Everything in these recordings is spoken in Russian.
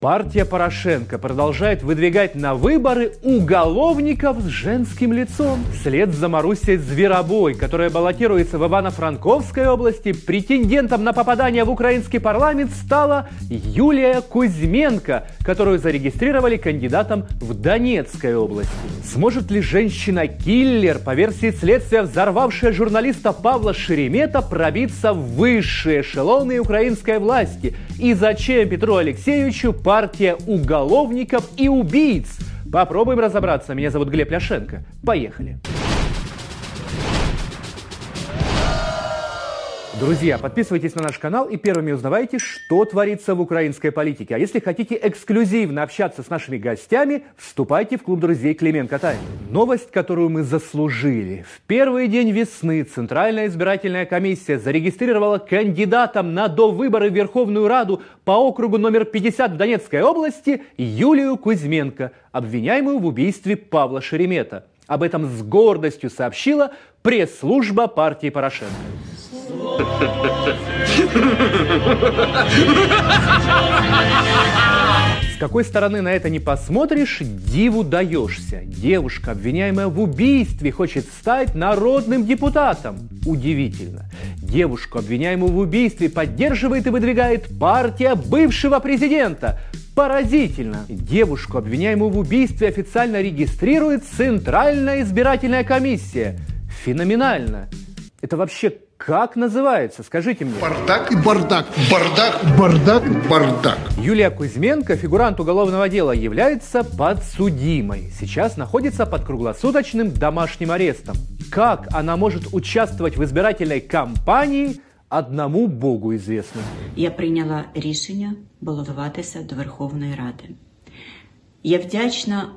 Партия Порошенко продолжает выдвигать на выборы уголовников с женским лицом. Вслед за Марусей Зверобой, которая баллотируется в Ивано-Франковской области, претендентом на попадание в украинский парламент стала Юлия Кузьменко, которую зарегистрировали кандидатом в Донецкой области. Сможет ли женщина-киллер, по версии следствия взорвавшая журналиста Павла Шеремета, пробиться в высшие эшелоны украинской власти? И зачем Петру Алексеевичу партия уголовников и убийц. Попробуем разобраться. Меня зовут Глеб Ляшенко. Поехали. Друзья, подписывайтесь на наш канал и первыми узнавайте, что творится в украинской политике. А если хотите эксклюзивно общаться с нашими гостями, вступайте в клуб друзей Клименко Тайм. Новость, которую мы заслужили. В первый день весны Центральная избирательная комиссия зарегистрировала кандидатом на довыборы в Верховную Раду по округу номер 50 в Донецкой области Юлию Кузьменко, обвиняемую в убийстве Павла Шеремета. Об этом с гордостью сообщила пресс-служба партии Порошенко. С какой стороны на это не посмотришь, диву даешься. Девушка, обвиняемая в убийстве, хочет стать народным депутатом. Удивительно. Девушку, обвиняемую в убийстве, поддерживает и выдвигает партия бывшего президента. Поразительно! Девушку, обвиняемую в убийстве, официально регистрирует Центральная избирательная комиссия. Феноменально! Это вообще как называется? Скажите мне. Бардак и бардак. Бардак, бардак, бардак. Юлия Кузьменко, фигурант уголовного дела, является подсудимой. Сейчас находится под круглосуточным домашним арестом. Как она может участвовать в избирательной кампании, одному Богу известно. Я прийняла рішення балотуватися до Верховної Ради. Я вдячна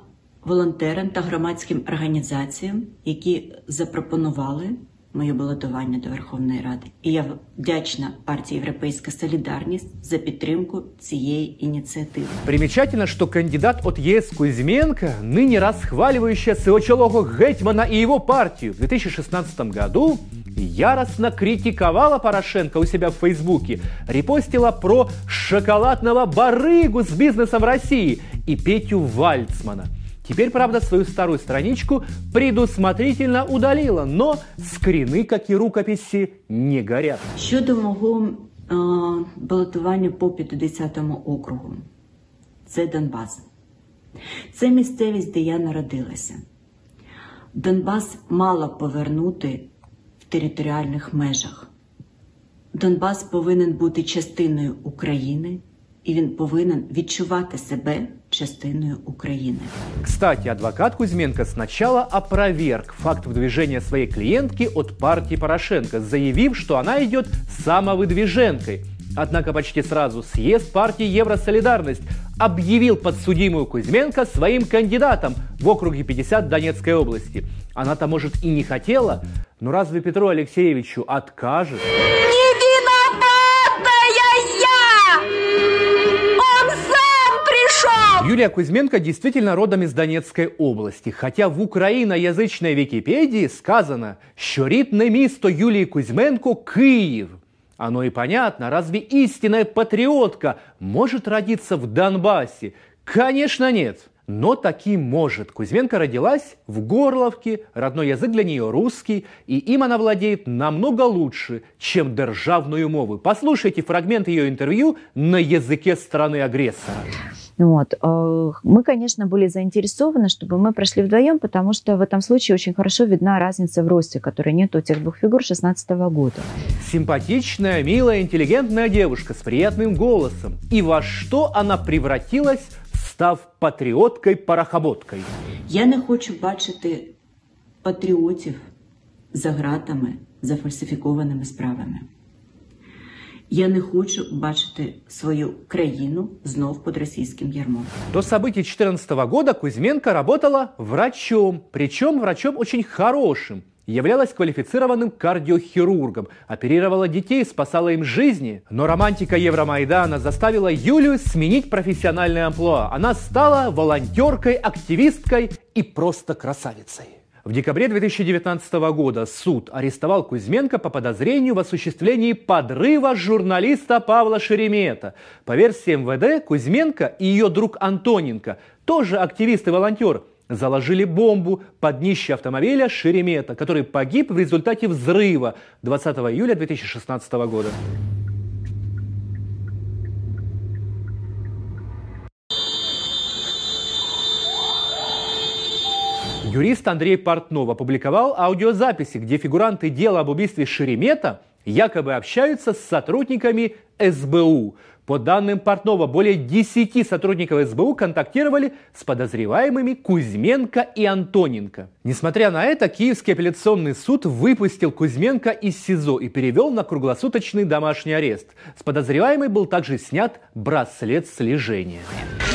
волонтерам та громадським організаціям, які запропонували моє балотування до Верховної Ради. І я вдячна партії Європейська Солідарність за підтримку цієї ініціативи. Примечательно, что кандидат от ЕС Кузьменко, ныне расхваливающая своего Гетмана и его партию в 2016 году, яростно критиковала Порошенко у себя в Фейсбуке, репостила про шоколадного барыгу с бизнесом России и Петю Вальцмана – Теперь, правда, свою старую страничку предусмотрительно удалила, но скрины, как и рукописи, не горят. Щодо мого е, балотування по 50-му округу, це Донбас. Це місцевість, де я народилася. Донбас мала повернути в територіальних межах. Донбас повинен бути частиною України і він повинен відчувати себе частиною України. Кстати, адвокат Кузьменко сначала опроверг факт выдвижения своей клиентки от партии Порошенко, заявив, что она идет самовыдвиженкой. Однако почти сразу съезд партии Евросолидарность объявил подсудимую Кузьменко своим кандидатом в округе 50 Донецкой области. Она-то, может, и не хотела, но разве Петру Алексеевичу откажет? Юлия Кузьменко действительно родом из Донецкой области, хотя в украиноязычной Википедии сказано, що рідне місто Юлии Кузьменко – Киев. Оно и понятно, разве истинная патриотка может родиться в Донбассе? Конечно нет. Но таки может. Кузьменко родилась в Горловке, родной язык для нее русский, и им она владеет намного лучше, чем державную мову. Послушайте фрагмент ее интервью на языке страны-агрессора. Вот. Э, мы, конечно, были заинтересованы, чтобы мы прошли вдвоем, потому что в этом случае очень хорошо видна разница в росте, которой нет у тех двух фигур 16 года. Симпатичная, милая, интеллигентная девушка с приятным голосом. И во что она превратилась, став патріоткою-парахоботкою? Я не хочу бачити патріотів за гратами, за фальсифікованими справами. Я не хочу бачити свою країну знов под российским ярмом. До событий 2014 года Кузьменко работала врачом, причем врачом очень хорошим. Являлась квалифицированным кардиохирургом, оперировала детей, спасала им жизни. Но романтика Евромайдана заставила Юлию сменить профессиональное амплуа. Она стала волонтеркой, активисткой и просто красавицей. В декабре 2019 года суд арестовал Кузьменко по подозрению в осуществлении подрыва журналиста Павла Шеремета. По версии МВД, Кузьменко и ее друг Антоненко, тоже активист и волонтер, заложили бомбу под днище автомобиля Шеремета, который погиб в результате взрыва 20 июля 2016 года. Юрист Андрей Портнов опубликовал аудиозаписи, где фигуранты дела об убийстве Шеремета якобы общаются с сотрудниками СБУ. По данным Портнова, более 10 сотрудников СБУ контактировали с подозреваемыми Кузьменко и Антоненко. Несмотря на это, Киевский апелляционный суд выпустил Кузьменко из СИЗО и перевел на круглосуточный домашний арест. С подозреваемой был также снят браслет слежения.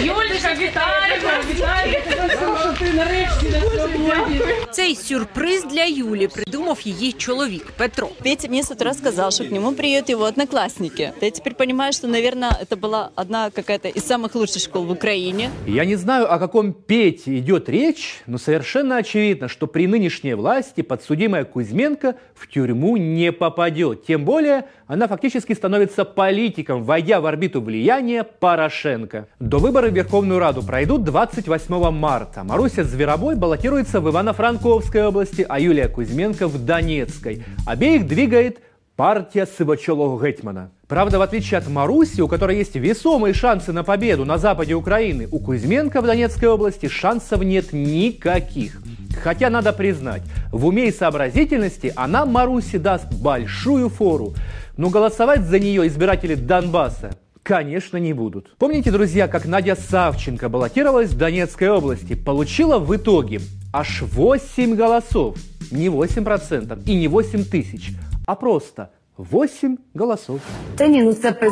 Юлечка, вітаємо, вітаємо що ти нарешті на свободі. Цей сюрприз для Юлі придумав її чоловік Петро. Петя мне с утра сказал, что к нему приедут его одноклассники. Я теперь понимаю, что, наверное, это была одна какая-то из самых лучших школ в Украине. Я не знаю, о каком Пете идет речь, но совершенно очевидно, что при нынешней власти подсудимая Кузьменко в тюрьму не попадет. Тем более, она фактически становится политиком, войдя в орбиту влияния Порошенко. До выборы в Верховную Раду пройдут 28 марта. Маруся Зверобой баллотируется в Ивано-Франковской области, а Юлия Кузьменко в Донецкой. Обеих двигает партия Сывачелого Гетмана. Правда, в отличие от Маруси, у которой есть весомые шансы на победу на западе Украины, у Кузьменко в Донецкой области шансов нет никаких. Хотя надо признать, в уме и сообразительности она Маруси даст большую фору. Но голосовать за нее избиратели Донбасса Конечно, не будут. Помните, друзья, как Надя Савченко баллотировалась в Донецкой области? Получила в итоге аж 8 голосов. Не 8% и не 8 тысяч, а просто 8 голосов. Та ні, ну це пи...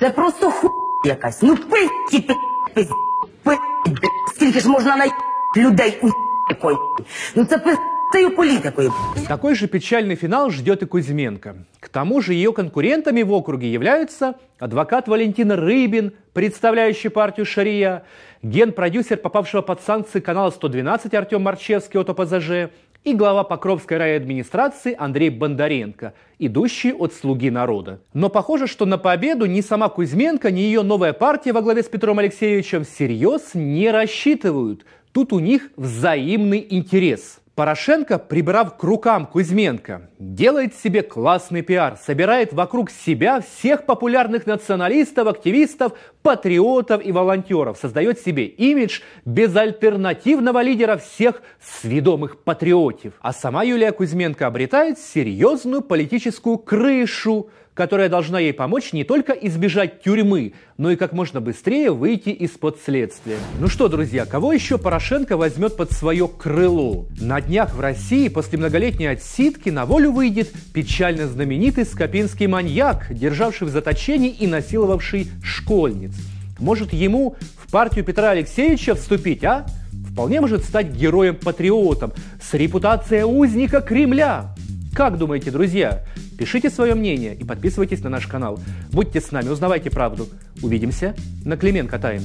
Це просто ху якась. Ну пи***ті, пи***, пи***, пи***, Скільки ж можна на людей у якої? Ну це пи***, цією політикою. Такой же печальный финал ждет и Кузьменко. К тому же ее конкурентами в округе являются адвокат Валентин Рыбин, представляющий партию «Шария», генпродюсер, попавшего под санкции канала 112 Артем Марчевский от ОПЗЖ и глава Покровской райадминистрации Андрей Бондаренко, идущий от «Слуги народа». Но похоже, что на победу ни сама Кузьменко, ни ее новая партия во главе с Петром Алексеевичем всерьез не рассчитывают. Тут у них взаимный интерес – – Порошенко, прибрав к рукам Кузьменко, делает себе классный пиар, собирает вокруг себя всех популярных националистов, активистов, патриотов и волонтеров, создает себе имидж безальтернативного лидера всех сведомых патриотов. А сама Юлия Кузьменко обретает серьезную политическую крышу, которая должна ей помочь не только избежать тюрьмы, но и как можно быстрее выйти из-под следствия. Ну что, друзья, кого еще Порошенко возьмет под свое крыло? На днях в России после многолетней отсидки на волю выйдет печально знаменитый скопинский маньяк, державший в заточении и насиловавший школьниц. Может ему в партию Петра Алексеевича вступить, а? Вполне может стать героем-патриотом с репутацией узника Кремля. Как думаете, друзья? Пишите свое мнение и подписывайтесь на наш канал. Будьте с нами, узнавайте правду. Увидимся на Клименко Тайм.